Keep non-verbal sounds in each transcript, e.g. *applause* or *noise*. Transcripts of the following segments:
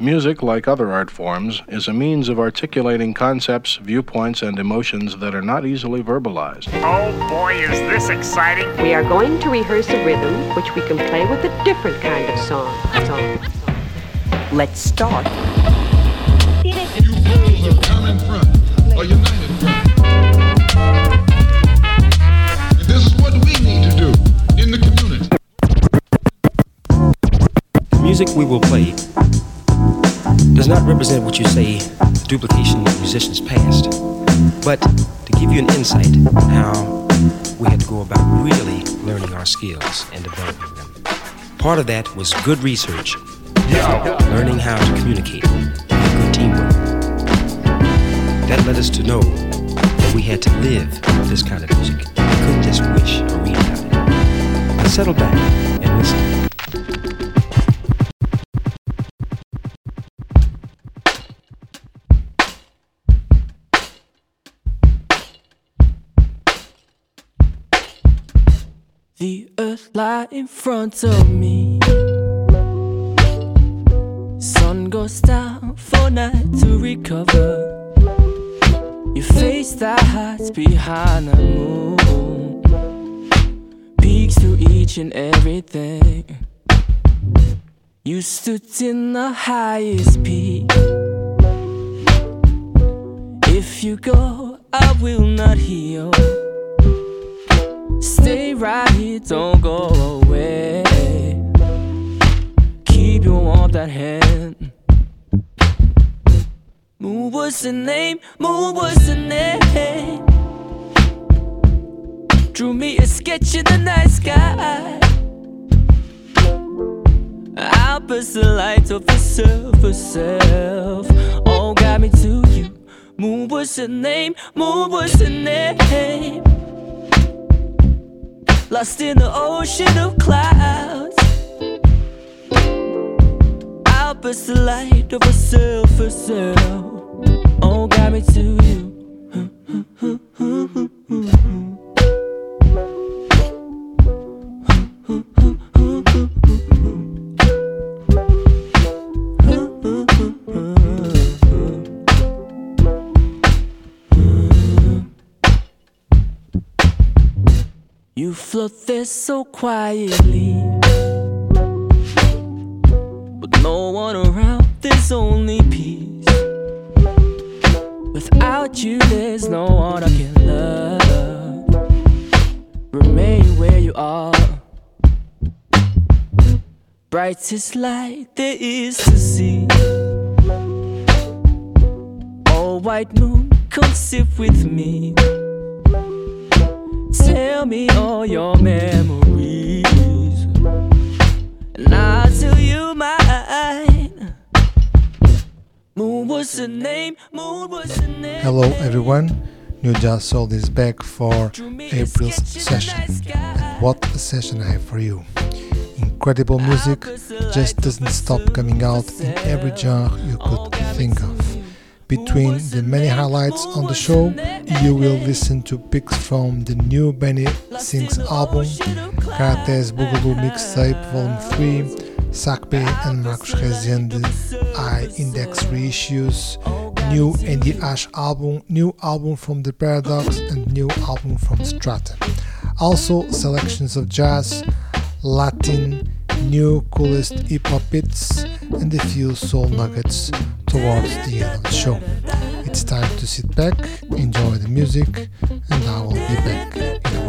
Music, like other art forms, is a means of articulating concepts, viewpoints, and emotions that are not easily verbalized. Oh boy, is this exciting! We are going to rehearse a rhythm which we can play with a different kind of song. song. Let's start. You fools of common front, a united front. And this is what we need to do in the community. Music we will play does not represent what you say the duplication of musicians past, but to give you an insight how we had to go about really learning our skills and developing them. Part of that was good research, learning how to communicate, and good teamwork. That led us to know that we had to live this kind of music. We couldn't just wish or read about it. Now settle back and listen. The earth lie in front of me. Sun goes down for night to recover. Your face that hides behind the moon peeks through each and everything. You stood in the highest peak. If you go, I will not heal. Stay right here, don't go away. Keep your warmth at hand. Moon was the name, moon was the name. Drew me a sketch in the night sky. I'll burst the light of herself, herself. All got me to you. Moon was the name, moon was the name. Lost in the ocean of clouds. I'll the light of herself, herself. Oh, got me to you. You float there so quietly. With no one around, there's only peace. Without you, there's no one I can love. Remain where you are. Brightest light there is to see. Oh, white moon, come sit with me. Tell me all your memories, and I'll tell you mine. Moon was the name, moon was the name. Hello everyone, New Jazz Soul is back for April's session. And what a session I have for you! Incredible music just doesn't stop coming out in every genre you could think of. Between the many highlights on the show, you will listen to picks from the new Benny Sings album, Karate's Boogaloo Mixtape Volume 3, Sacbé and Marcos Resende I Index reissues, new Andy Ash album, new album from The Paradox, and new album from Stratton. Also, selections of jazz, Latin, new coolest hip hop hits, and a few soul nuggets towards the end of the show. It's time to sit back, enjoy the music, and I will be back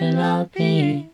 irrational being. from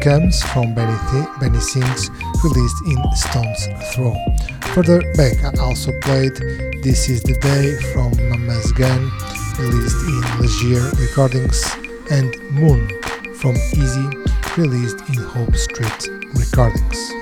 Comes from Benny, Th- Benny Sings, released in Stone's Throw. Further back, I also played This Is the Day from Mama's Gun, released in Legere Recordings, and Moon from Easy, released in Hope Street Recordings.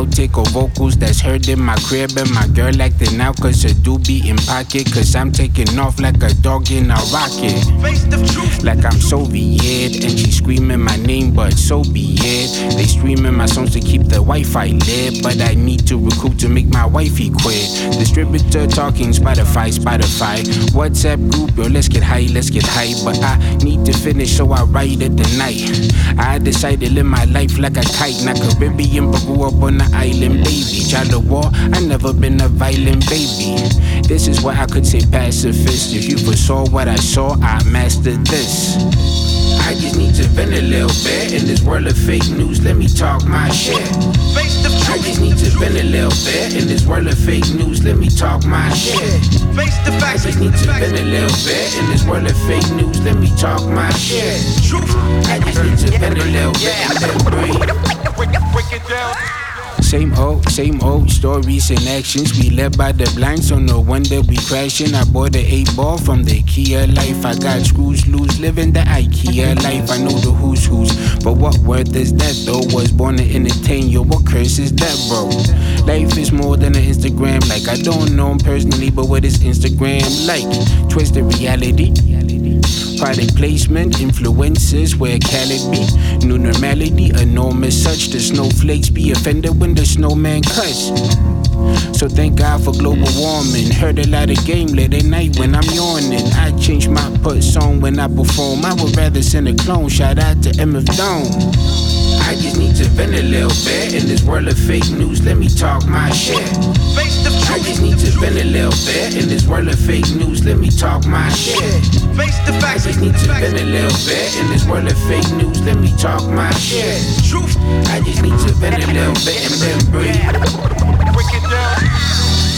Live? take a outtake vocals that's heard in my crib. And my girl acting out cause her doobie in pocket. Cause I'm taking off like a dog in a rocket. Face the truth. Like I'm Soviet. And she screaming my name, but so be it. They streaming my songs to keep the Wi Fi lit. But I need to recoup to make my wifey quit. Distributor talking Spotify, Spotify. WhatsApp group, yo, let's get high, let's get high. But I need to finish, so I write it tonight. I decided to live my life like a kite, not Caribbean, but grew up on the island, baby. Of war, I never been a violent baby. This is why I could say pacifist. If you foresaw what I saw, I mastered this. I just need to vent a little bit in this world of fake news. Let me talk my shit. Face the I just need to vent a little bit in this world of fake news. Let me talk my shit. Face the I facts. just need to vent a little bit in this world of fake news. Let me talk my shit. Truth. I just need to vent a little bit and then breathe. Break, break it down. Same old, same old stories and actions. We led by the blind, so no wonder we crashing. I bought the eight ball from the Kia life. I got screws loose, living the IKEA life. I know the who's who's, but what worth is that though? Was born to entertain you. What curse is that, bro? Life is more than an Instagram. Like I don't know him personally, but what is Instagram like? Twisted reality. Product placement, influences where can it be? New normality, enormous such. The snowflakes be offended when the snowman cuts. So thank God for global warming. Heard a lot of game late at night when I'm yawning. I change my put song when I perform. I would rather send a clone. Shout out to MF DOOM. I just need to vent a little bit in this world of fake news. Let me talk my shit. Face the I just need to vent a little bit in this world of fake news. Let me talk my shit. Face the I just need to vent a little bit in this world of fake news. Let me talk my shit. Truth. I just need to vent a little bit and then breathe. Break it down.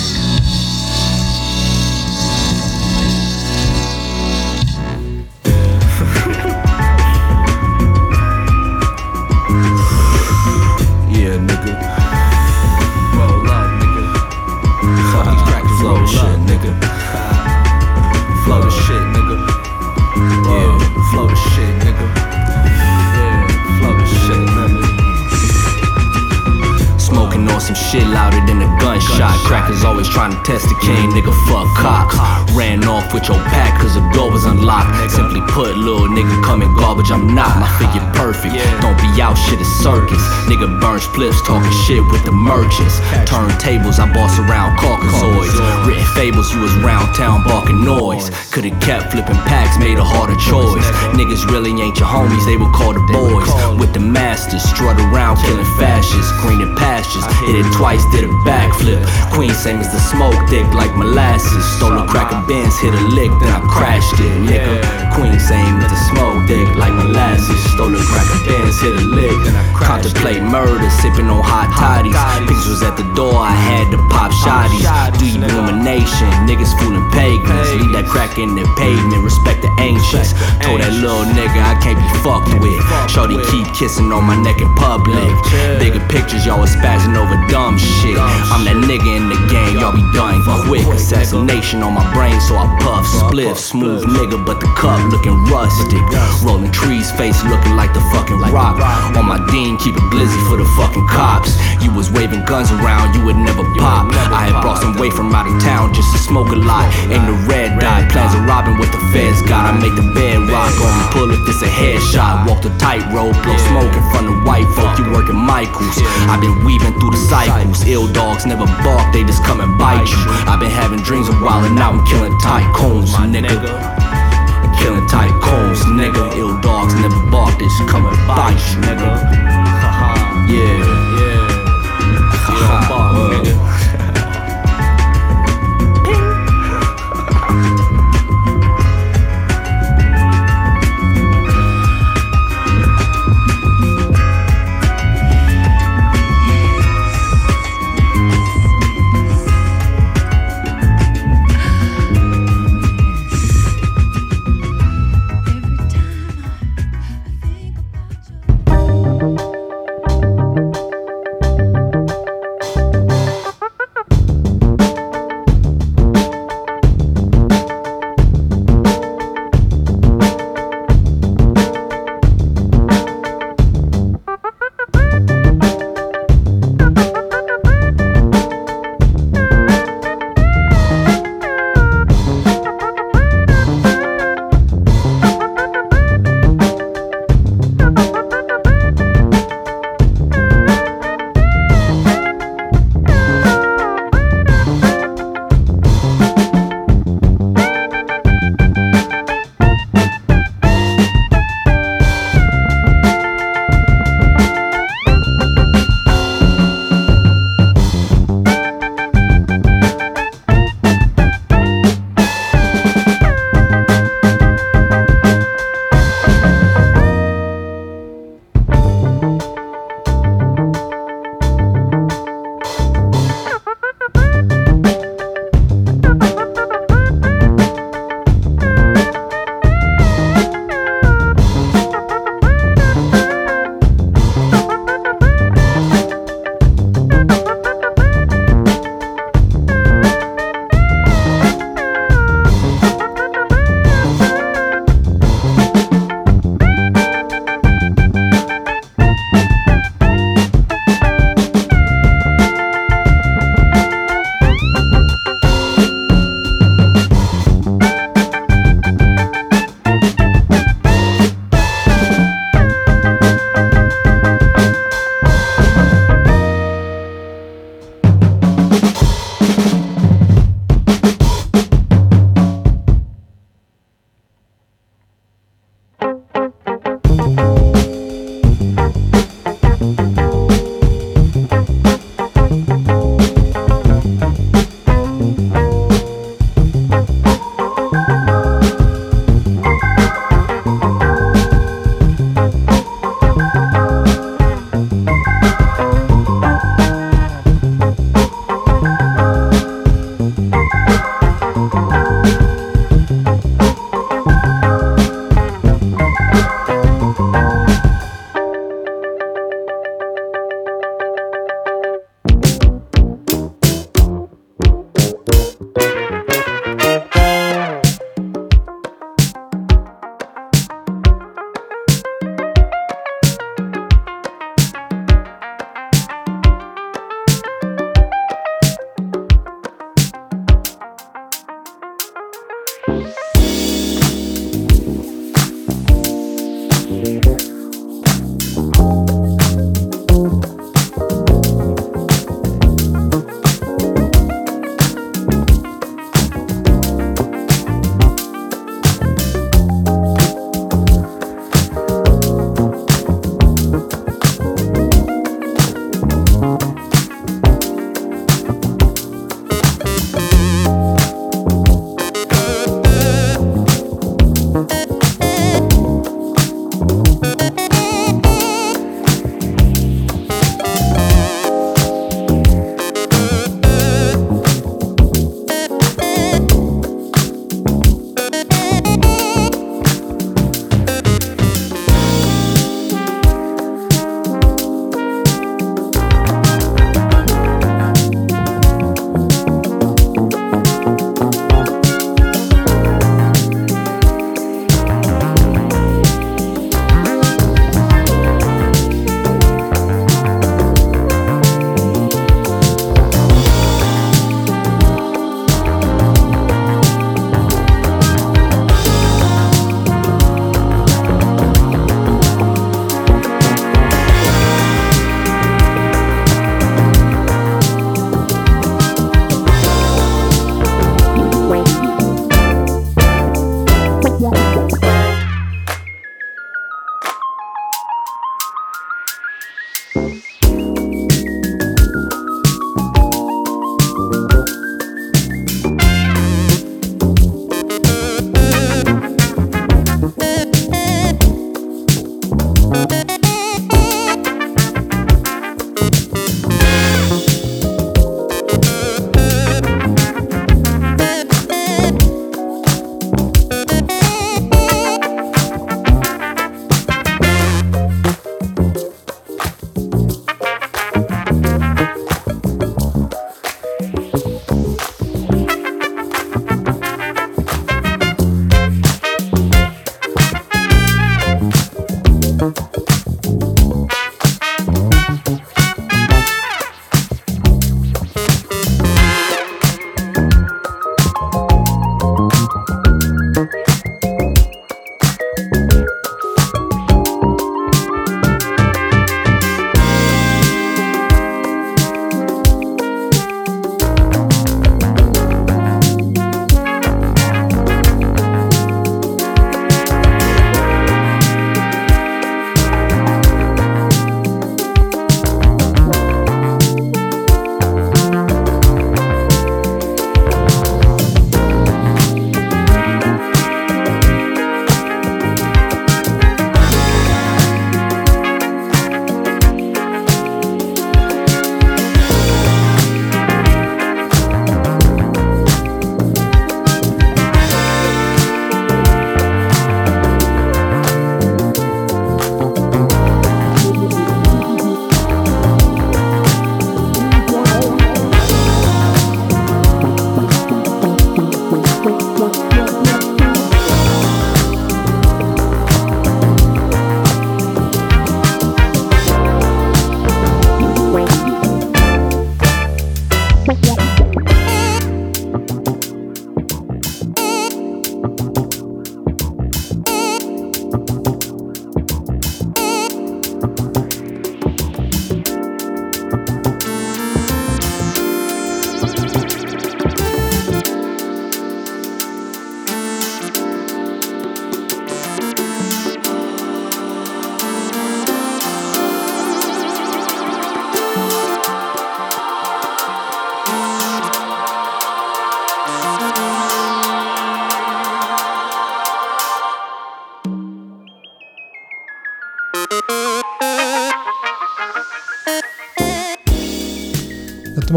Shit louder than a gunshot. Crackers always trying to test the king, nigga. Fuck cops. Ran off with your pack cause the door was unlocked. Simply put, little nigga coming garbage, I'm not. My figure perfect. Don't be out shit a circus. Nigga burn spliffs talking shit with the merchants. Turntables, I boss around Caucasoids. Written fables, you was round town barking noise. Could've kept flipping packs, made a harder choice. Niggas really ain't your homies, they would call the boys. With the masters, strut around killing fascists. Green and pastures, hit it twice, did a backflip. Queen same as the smoke, thick like molasses. Stole a crack of Benz, hit a lick, then I crashed it, nigga. Queen same as the smoke, thick like molasses. Stole a crack of Benz, hit a lick, then I crashed Contemplate murder, sipping on hot toddies. Pictures was at the door, I had to pop shotties. Do you illumination, niggas fooling pagans. Leave that crack in the pavement, respect the ancients. Told that little nigga I can't be fucked with. Shorty keep kissing on my neck in public. Bigger pictures, y'all was spazzing over dumb shit. I'm that nigga in the game, y'all be done quick. Assassination on my brain, so I puff spliff. Smooth nigga, but the cup looking rustic. Rolling trees, face looking like the fucking rock. On my dean, keep it glizzy for the fucking cops. You was waving guns around, you would never pop. I had brought some way from out of town just to smoke a lot. Aim the red dot, plans of robbing what the feds got. I make the bed rock, only pull if it's a headshot. Walk the tightrope, blow smoke in front of white folk. You working Michaels. I've been weaving through the cycles. Ill dogs never bark, they just come and bite you. I've been having dreams of wildin' out and killing tycoons, my nigga. Killing tycoons, nigga. Ill dogs never bark, they just come and bite you, nigga. *laughs* Yeah.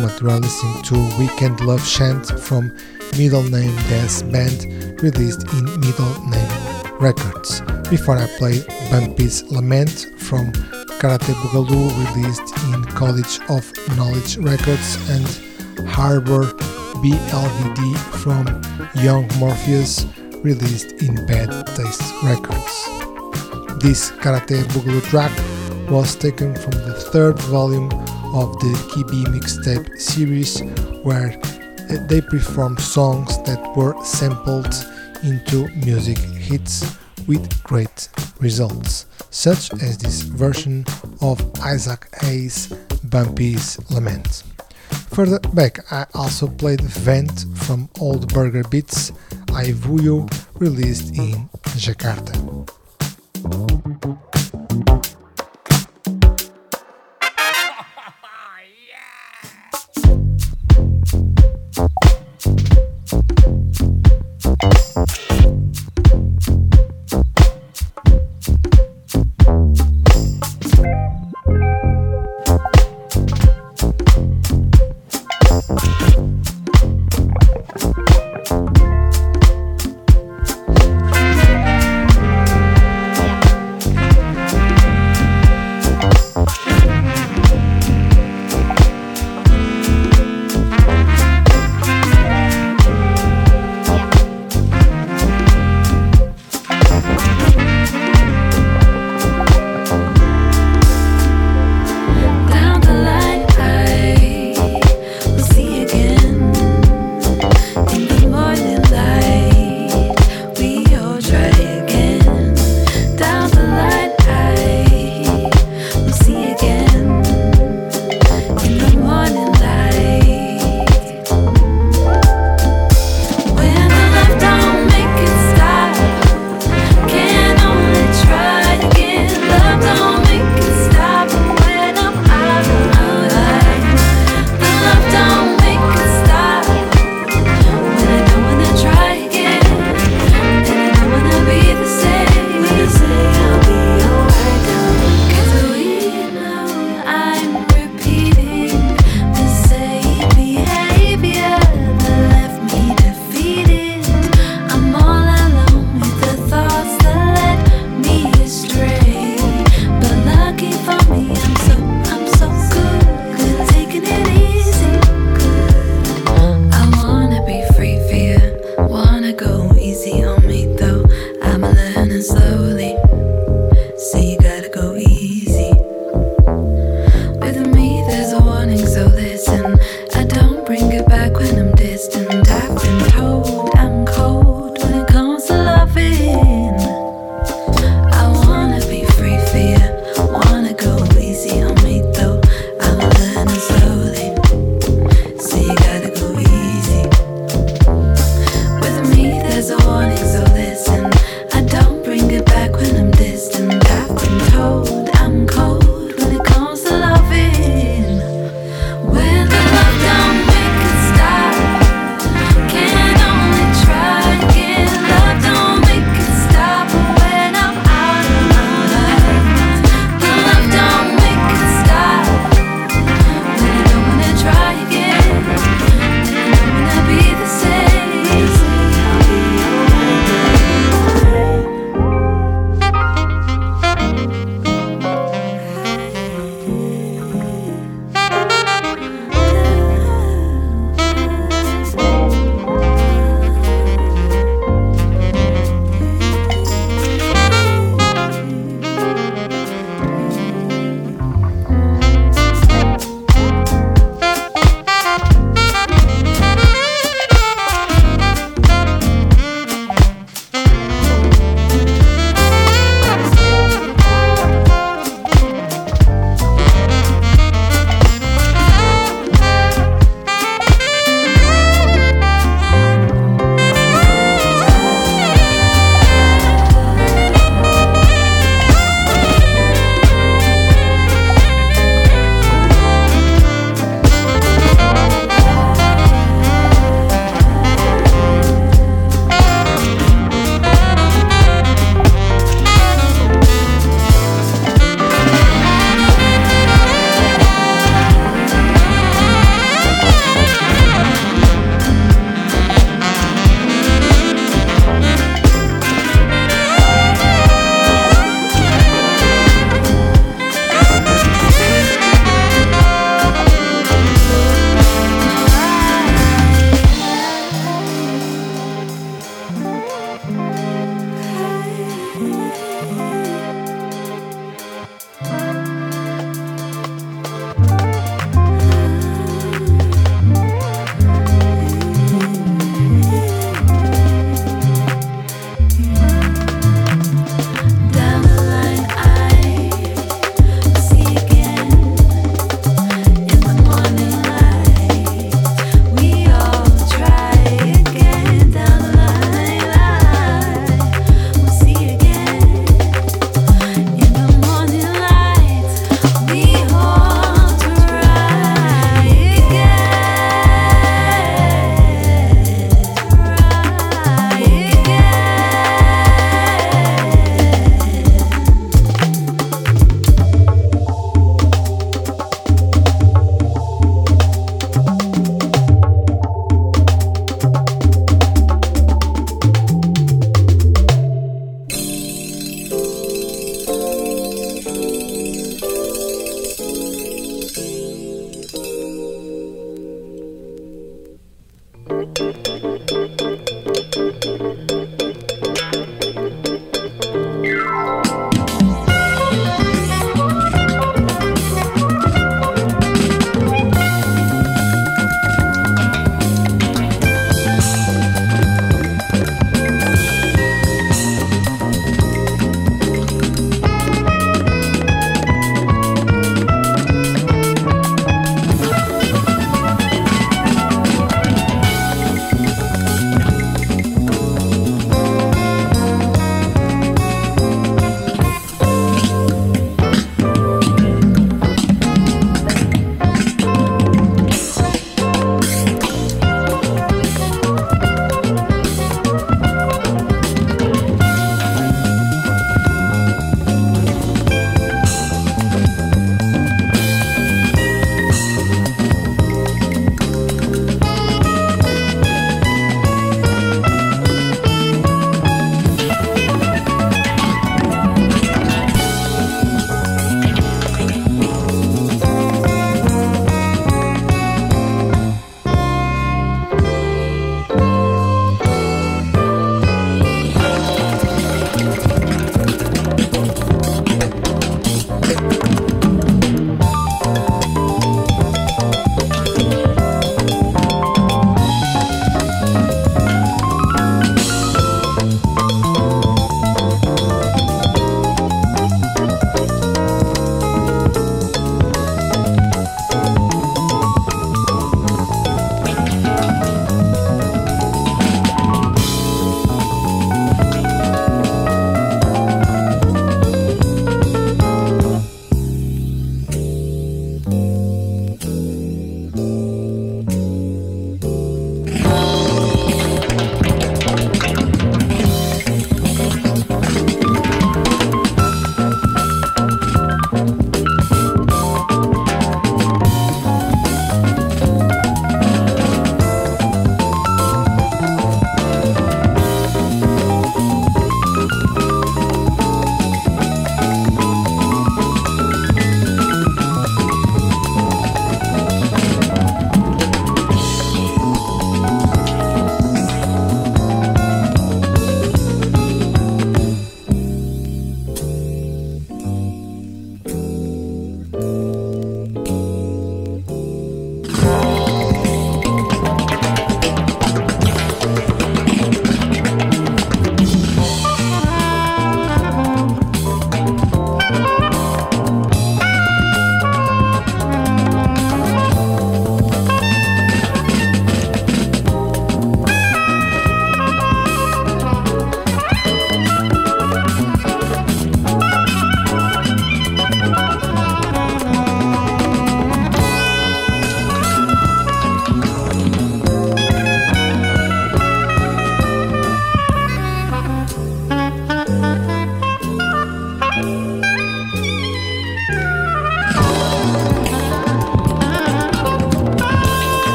Moment we are listening to Weekend Love Chant from Middle Name Death Band released in Middle Name Records. Before I play Bumpy's Lament from Karate Boogaloo released in College of Knowledge Records and Harbor BLVD from Young Morpheus released in Bad Taste Records. This Karate Boogaloo track was taken from the third volume of the Kibi mixtape series where they performed songs that were sampled into music hits with great results, such as this version of Isaac Hayes' Bumpy's Lament. Further back, I also played Vent from Old Burger Beats, I Vuyo, released in Jakarta.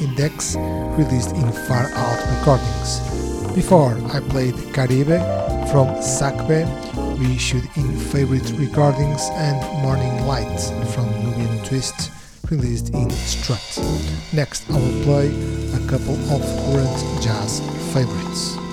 Index, released in Far Out Recordings. Before I played Caribe from Sacbé, we reissued in Favorite Recordings, and Morning Light from Nubiyan Twist, released in Strut. Next I will play a couple of current jazz favorites.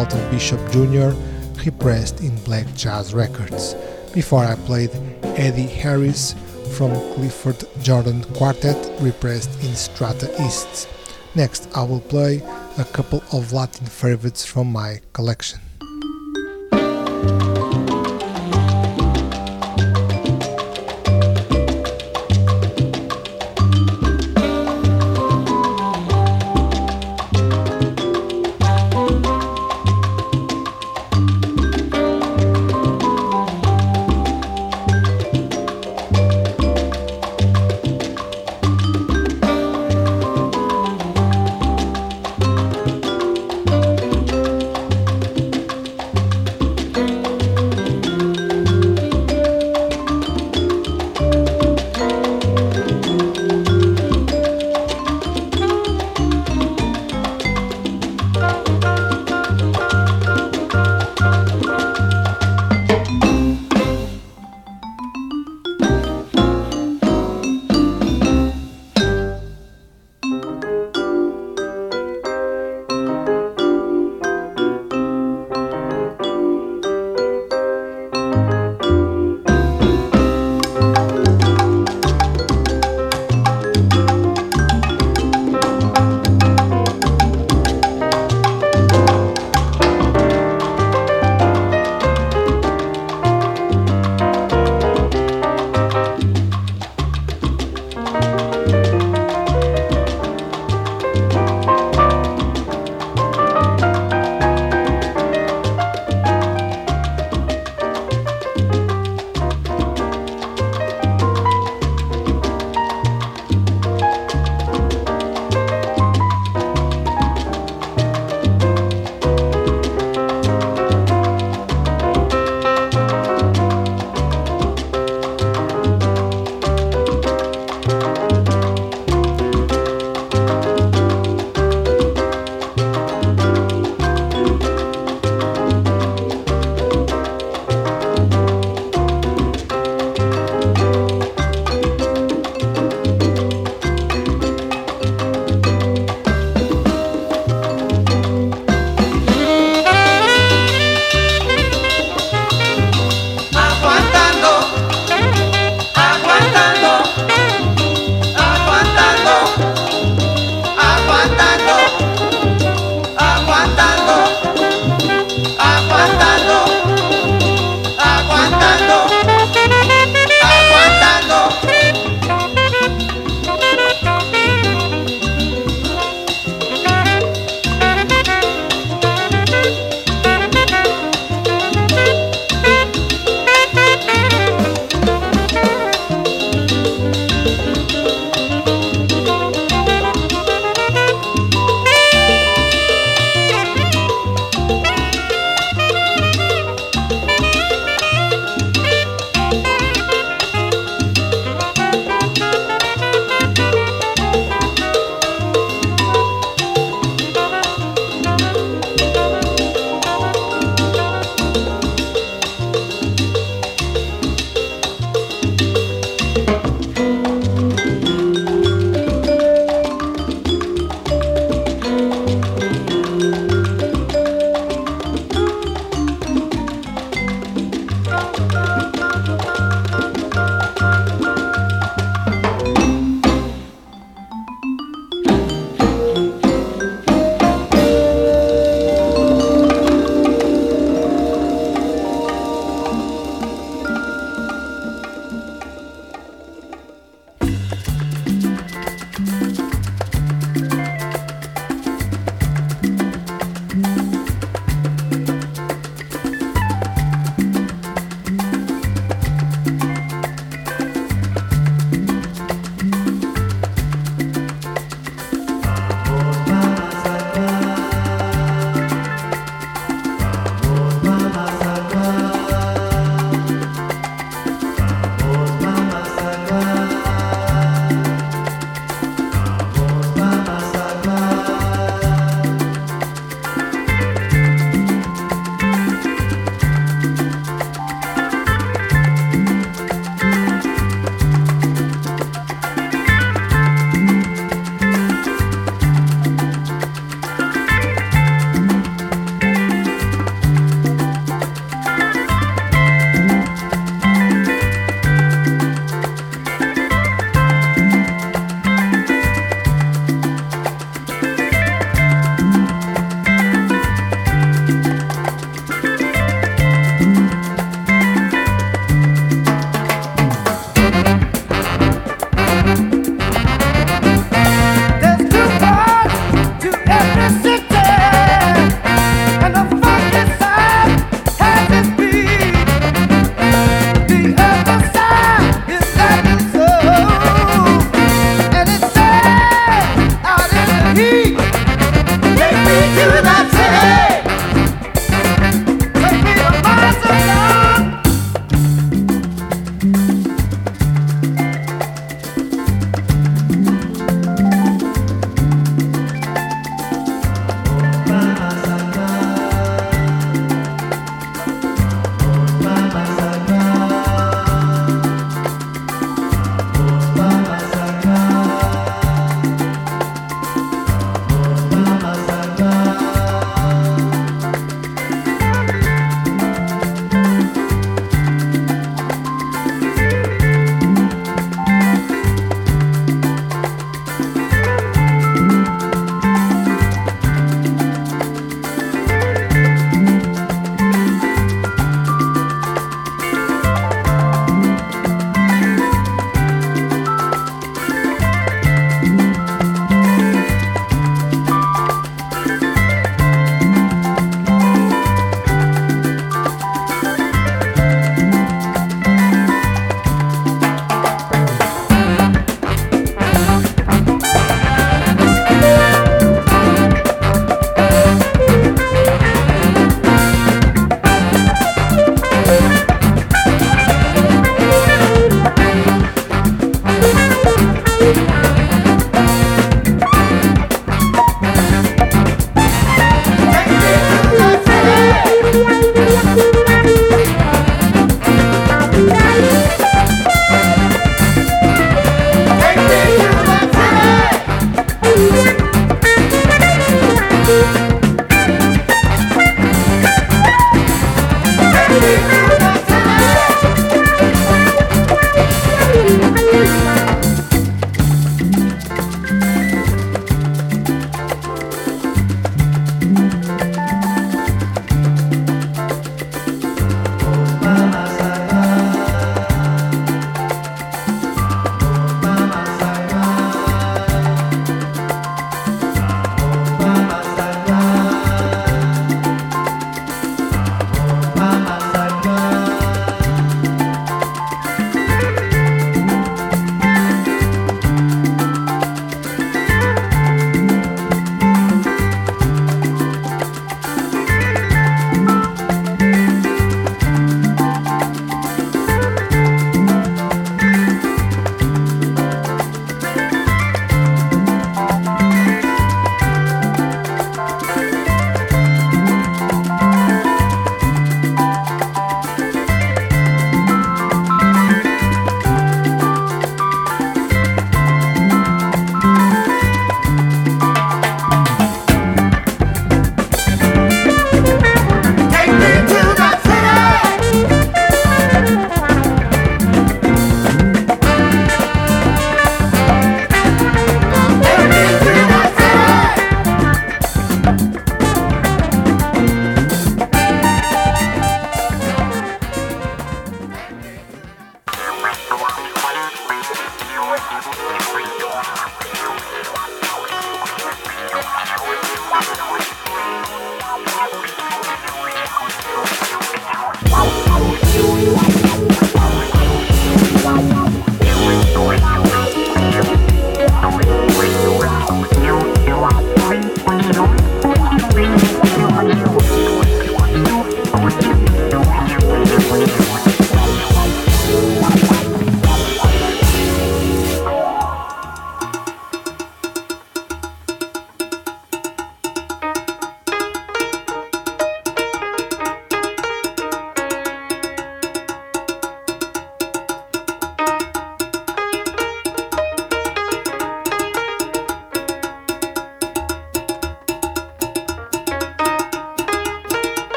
Walter Bishop Jr., repressed in Black Jazz Records. Before I played Eddie Harris from Clifford Jordan Quartet, repressed in Strata East. Next, I will play a couple of Latin favorites from my collection.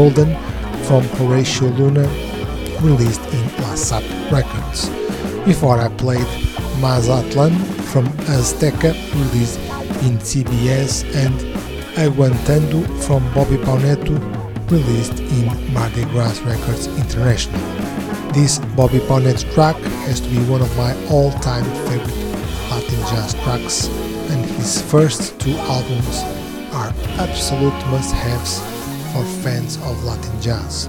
Golden from Horatio Luna, released in LASAP Records. Before I played Mazatlan from Azteca, released in CBS, and Aguantando from Bobby Paunetto, released in Mardi Gras Records International. This Bobby Paunetto track has to be one of my all-time favorite Latin jazz tracks, and his first two albums are absolute must-haves for fans of Latin jazz.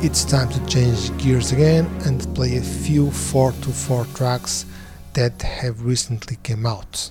It's time to change gears again and play a few 4 to 4 tracks that have recently came out.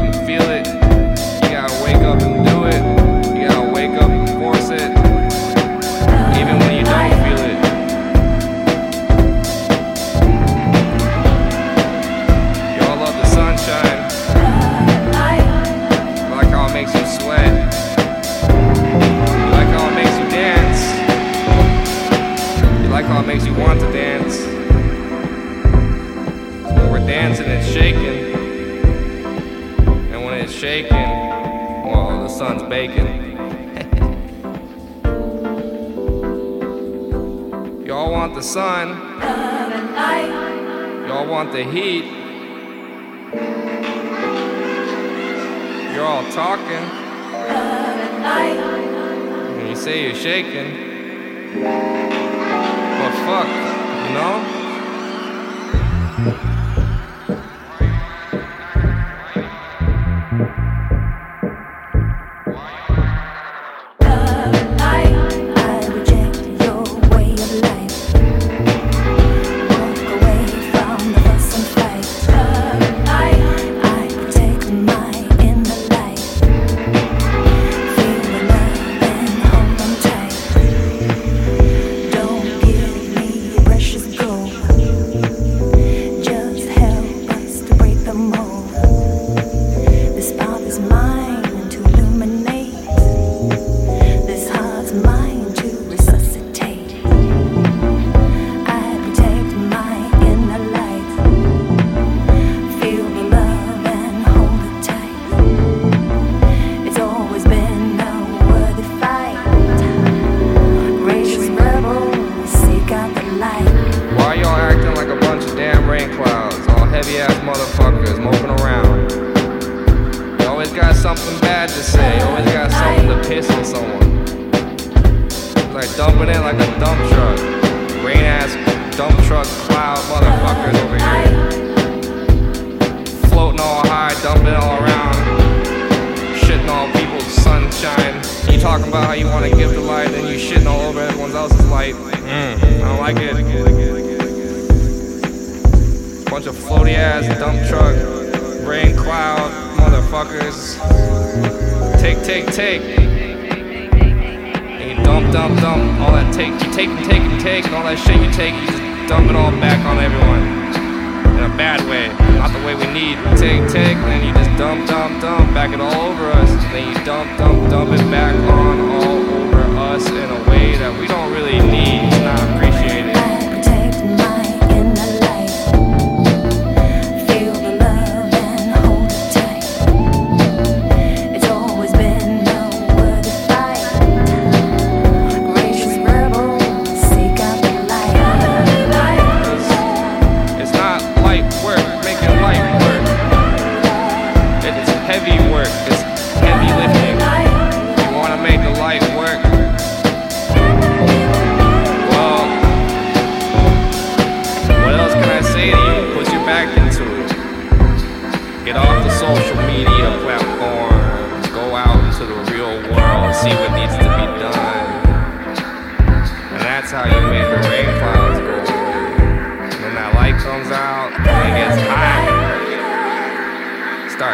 makes you want to dance. When we're dancing, it's shaking. And when it's shaking, well, the sun's baking. *laughs* Y'all want the sun. Y'all want the heat. You're all talking. And you say you're shaking. fuck, you know?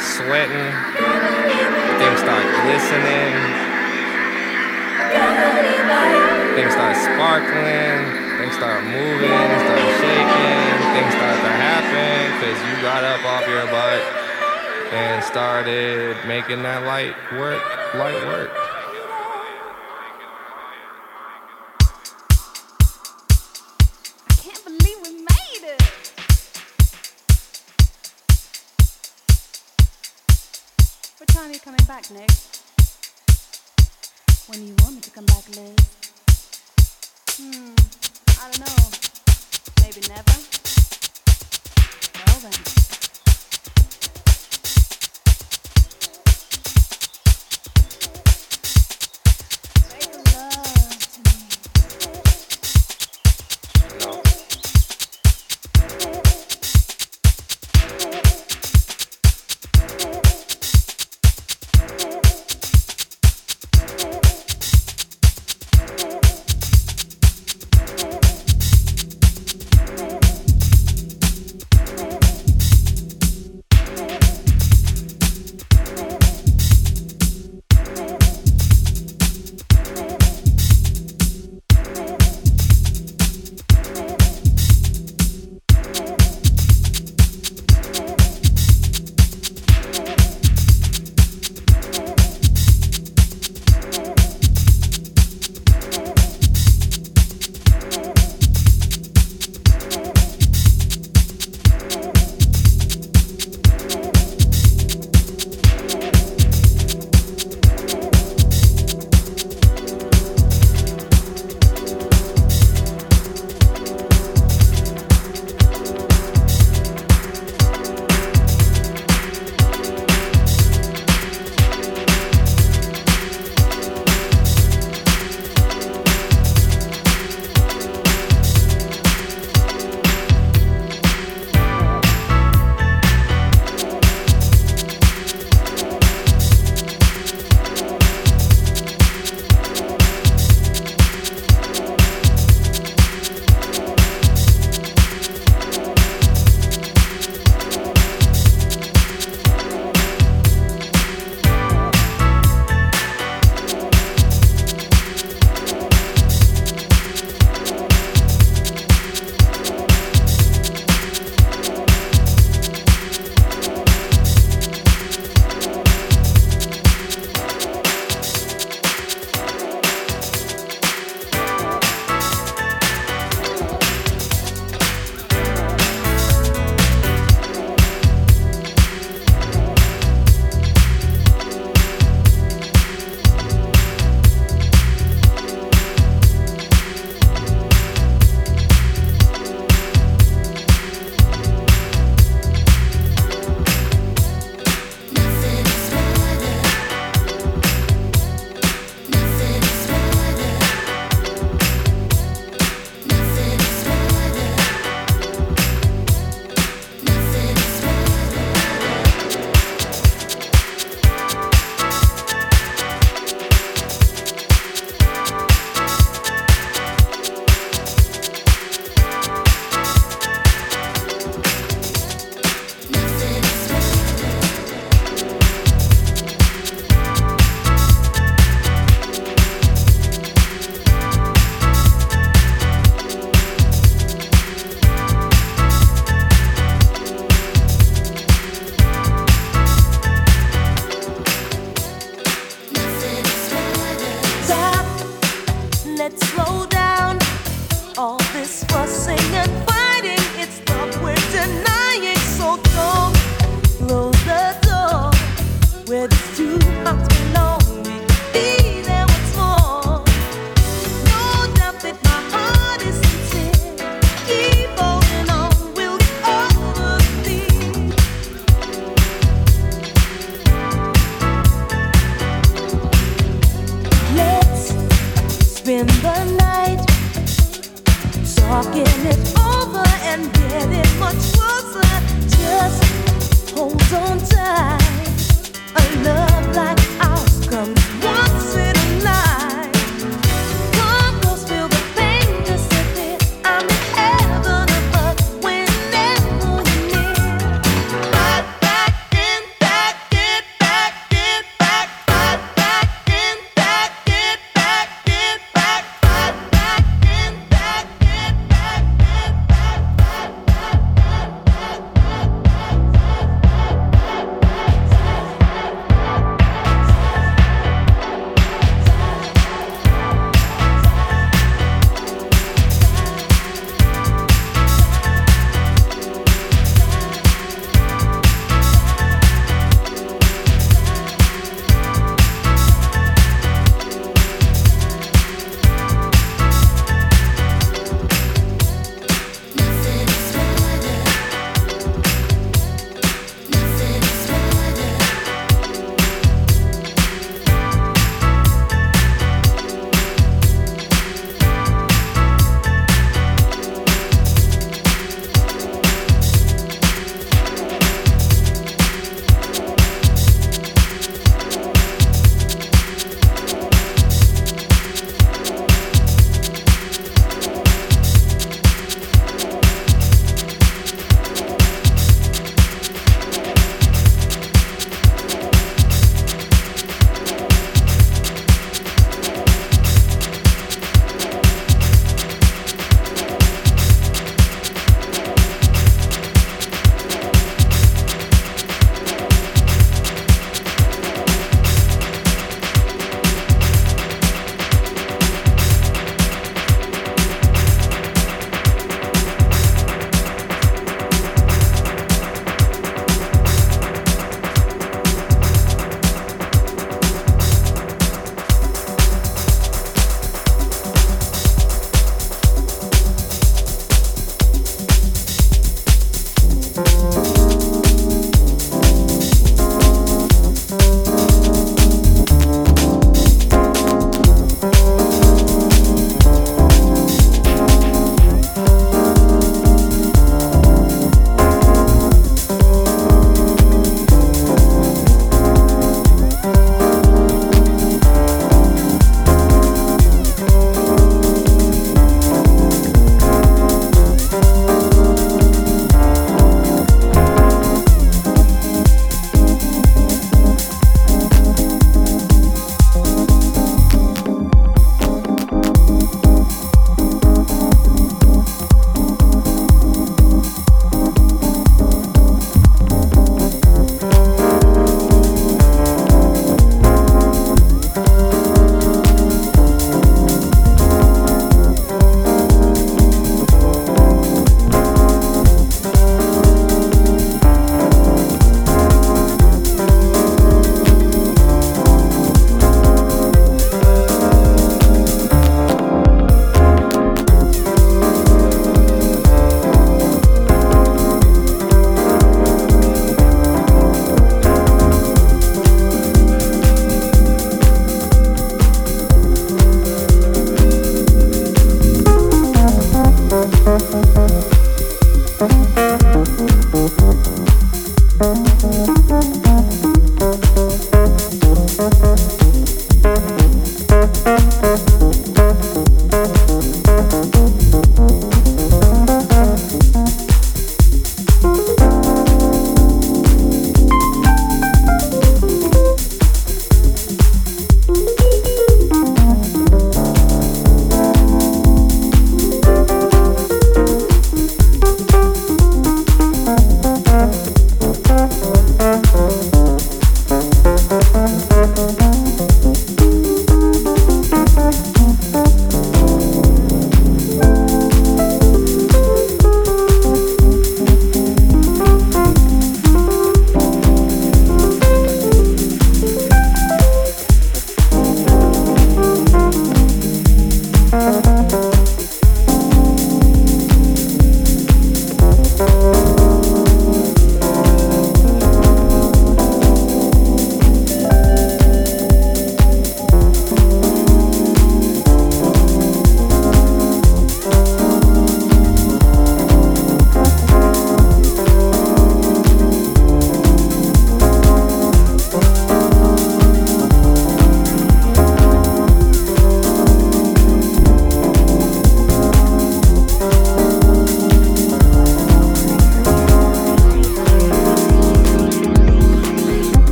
Start sweating. Things start glistening. Things start sparkling. Things start moving. Start shaking. Things start to happen because you got up off your butt and started making that light work. Light work. Time are you coming back, Nick? When you want me to come back, Liz? Hmm, I don't know. Maybe never? Well then.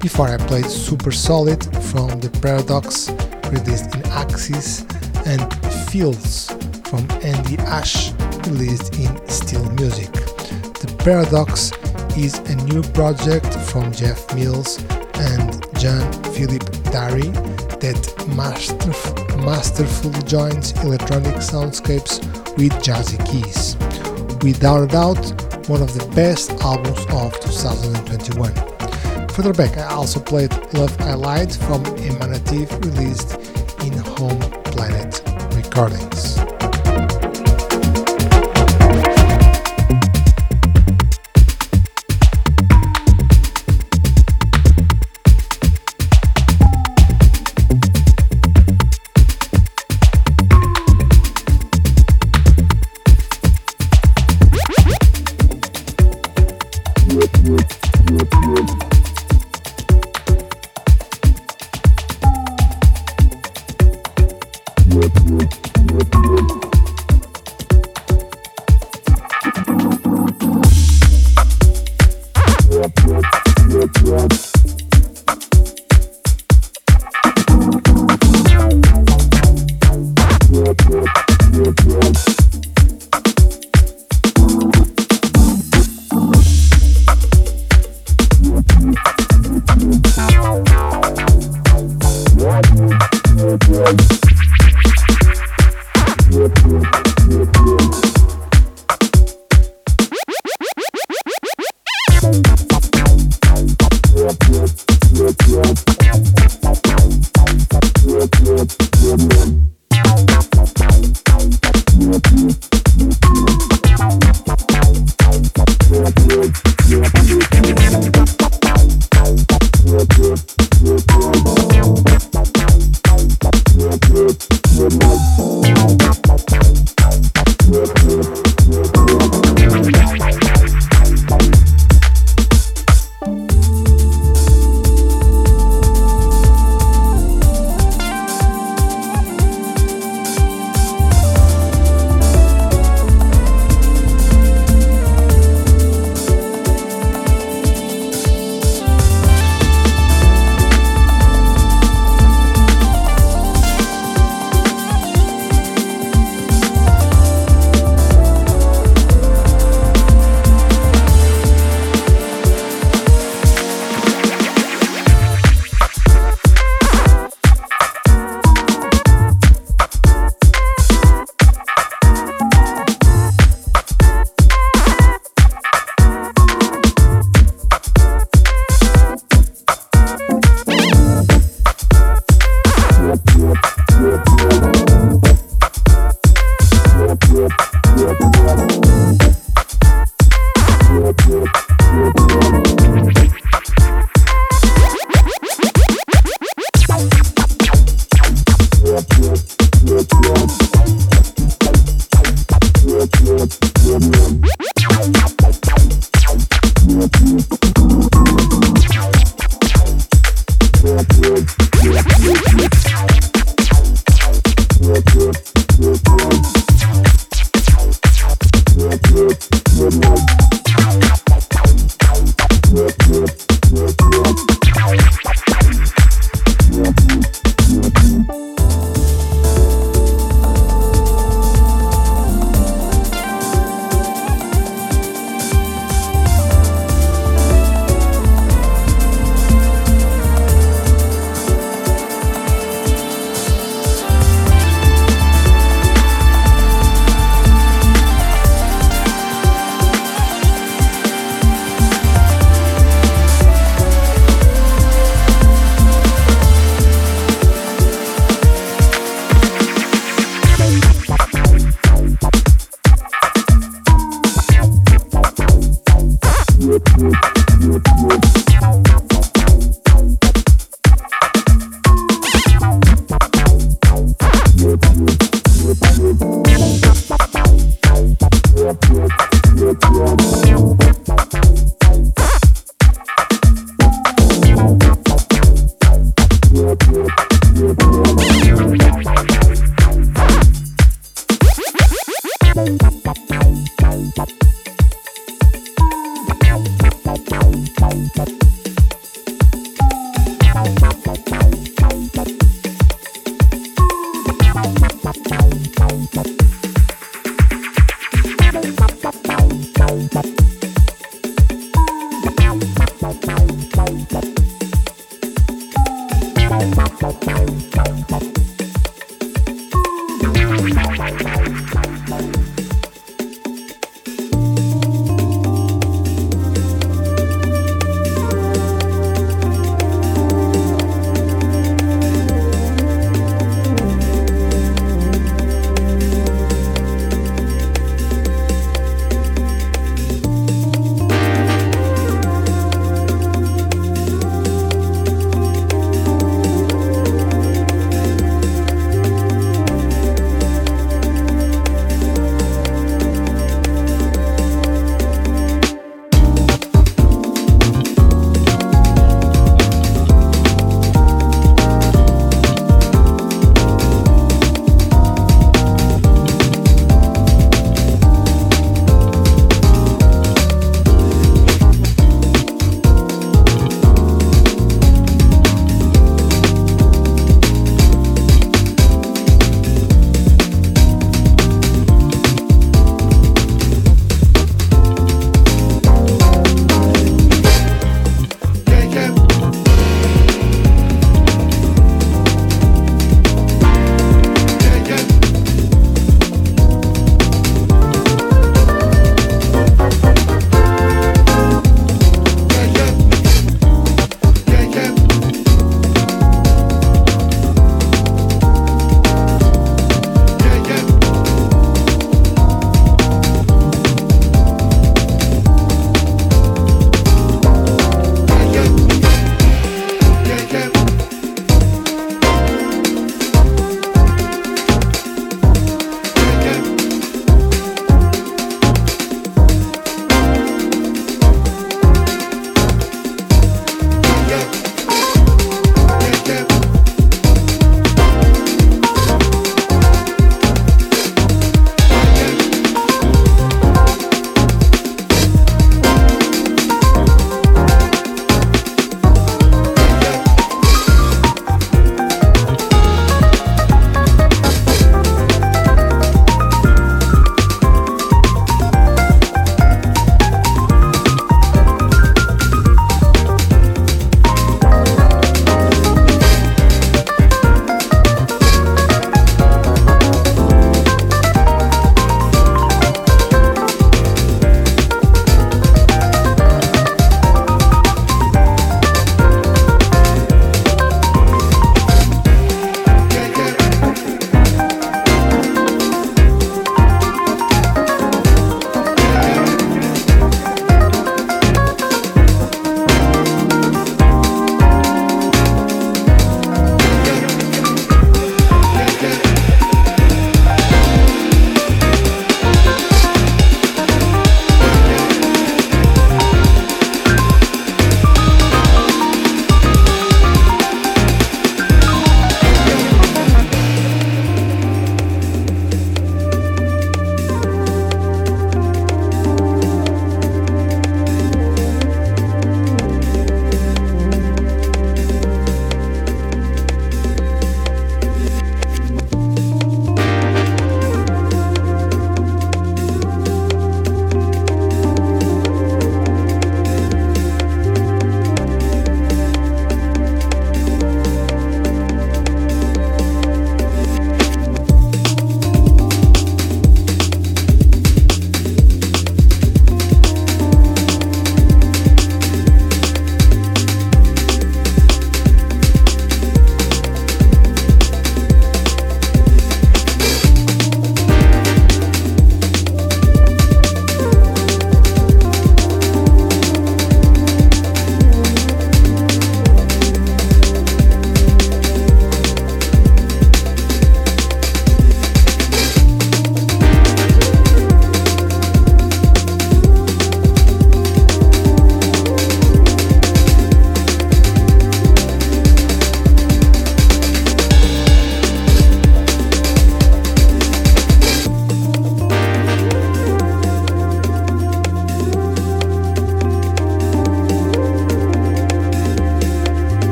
Before I played Super Solid from The Paradox, released in Axis, and Fields from Andy Ash, released in Still Music. The Paradox is a new project from Jeff Mills and John Philip Darry that masterf- masterfully joins electronic soundscapes with jazzy keys. Without a doubt, one of the best albums of 2021. Further back, I also played Love I Lied from Emanative, released in Home Planet Recordings.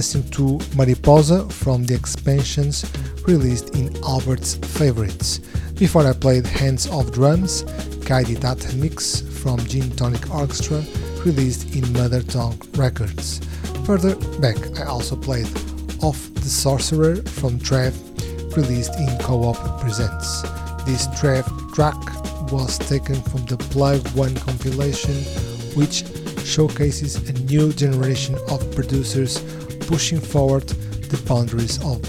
Listening to Mariposa from the expansions released in Albert's Favorites. Before I played Hands of Drums, Data Mix from Gin Tonic Orchestra released in Mother Tongue Records. Further back I also played Off the Sorcerer from Trev released in Co-op Presents. This Trev track was taken from the Plug One compilation which showcases a new generation of producers pushing forward the boundaries of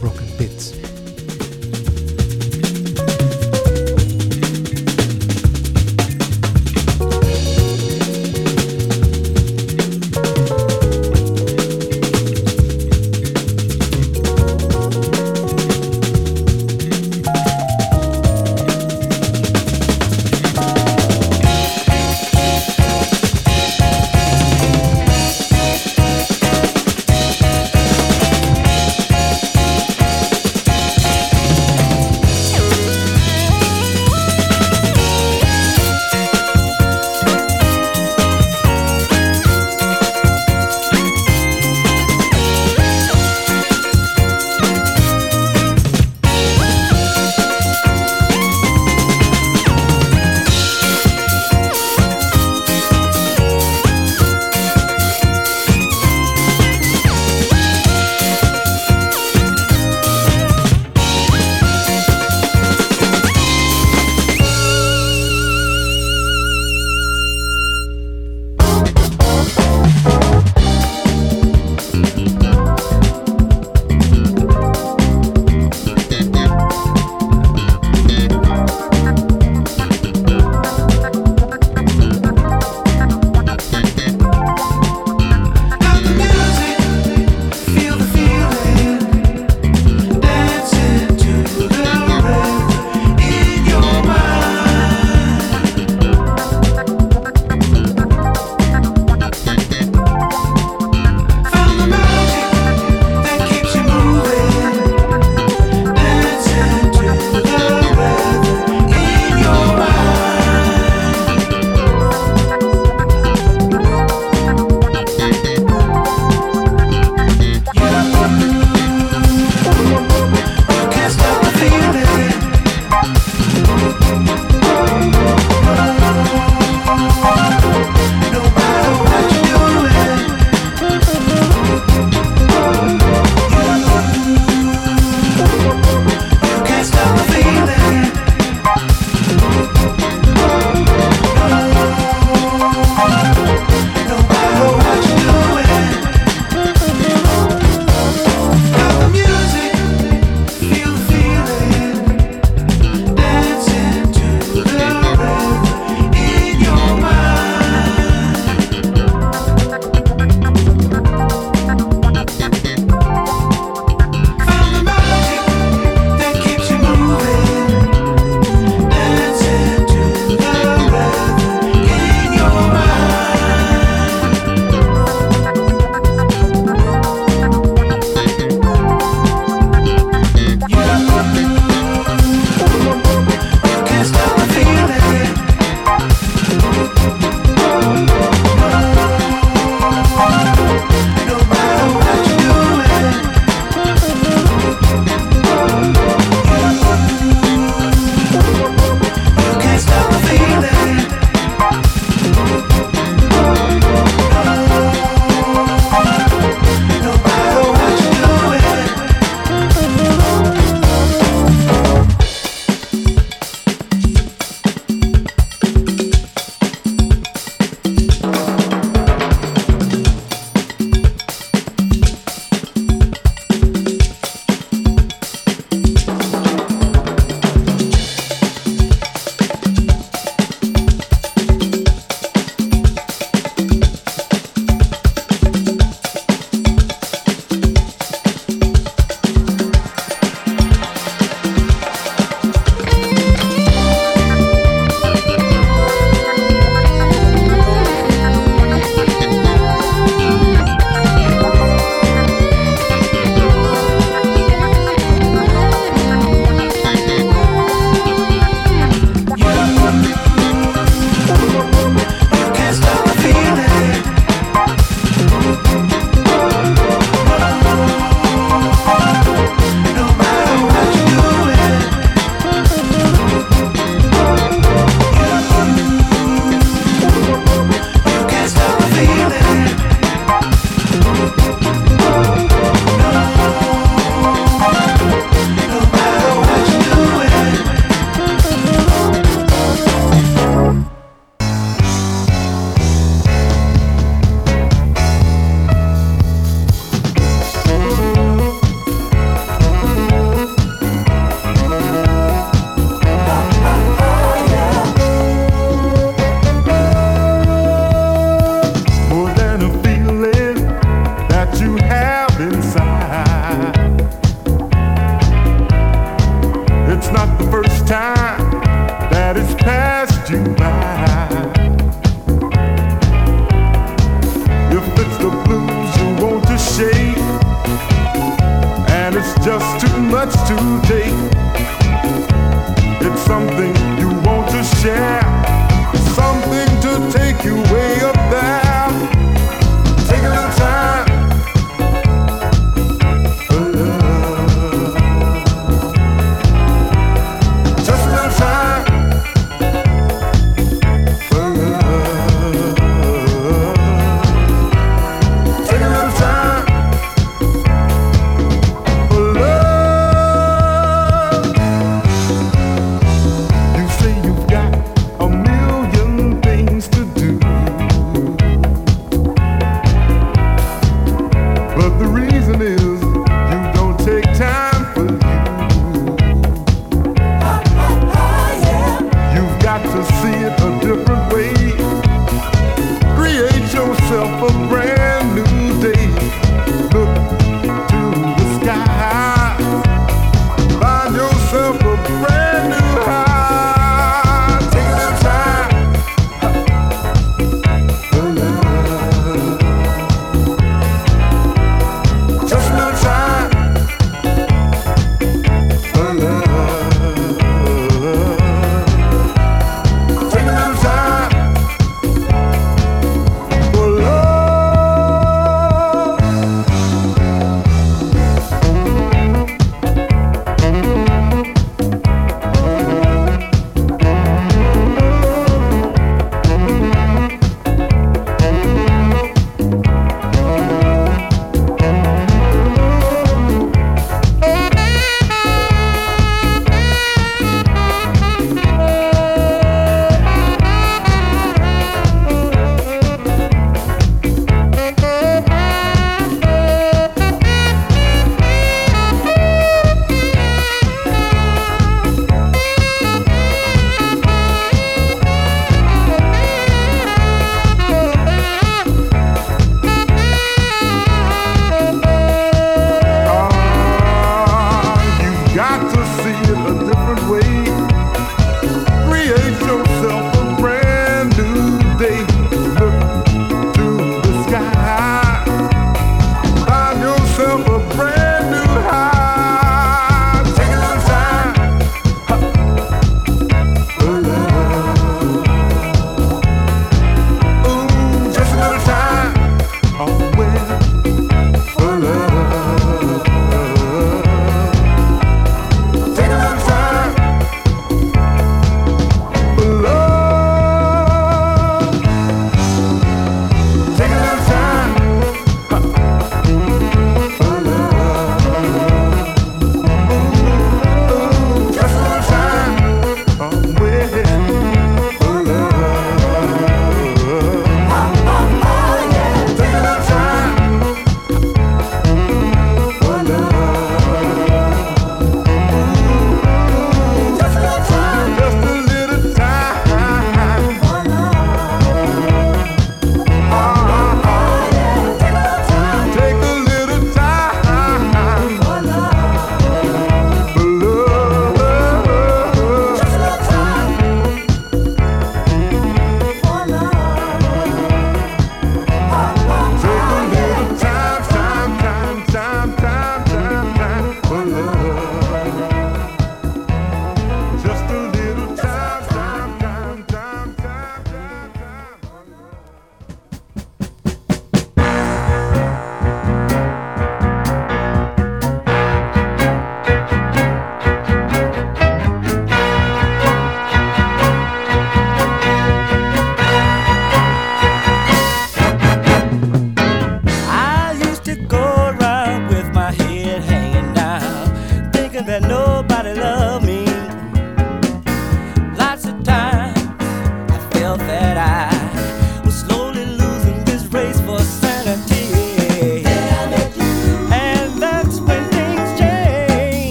passing by.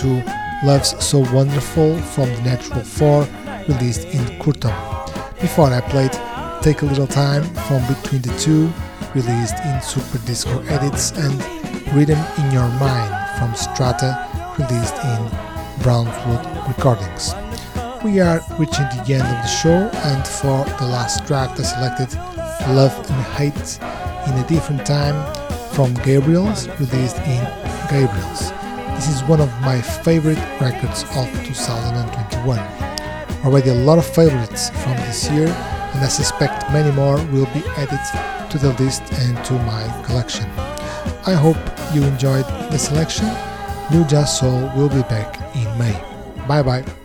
To Love's So Wonderful from the Natural 4, released in Curtom. Before I played Take a Little Time from Between the Two, released in Super Disco Edits, and Rhythm in Your Mind from Strata, released in Brownswood Recordings. We are reaching the end of the show, and for the last track, I selected Love and Hate in a Different Time from Gabriels, released in Gabriels. One of my favorite records of 2021. Already a lot of favorites from this year, and I suspect many more will be added to the list and to my collection. I hope you enjoyed the selection. New Jazz Soul will be back in May. Bye bye.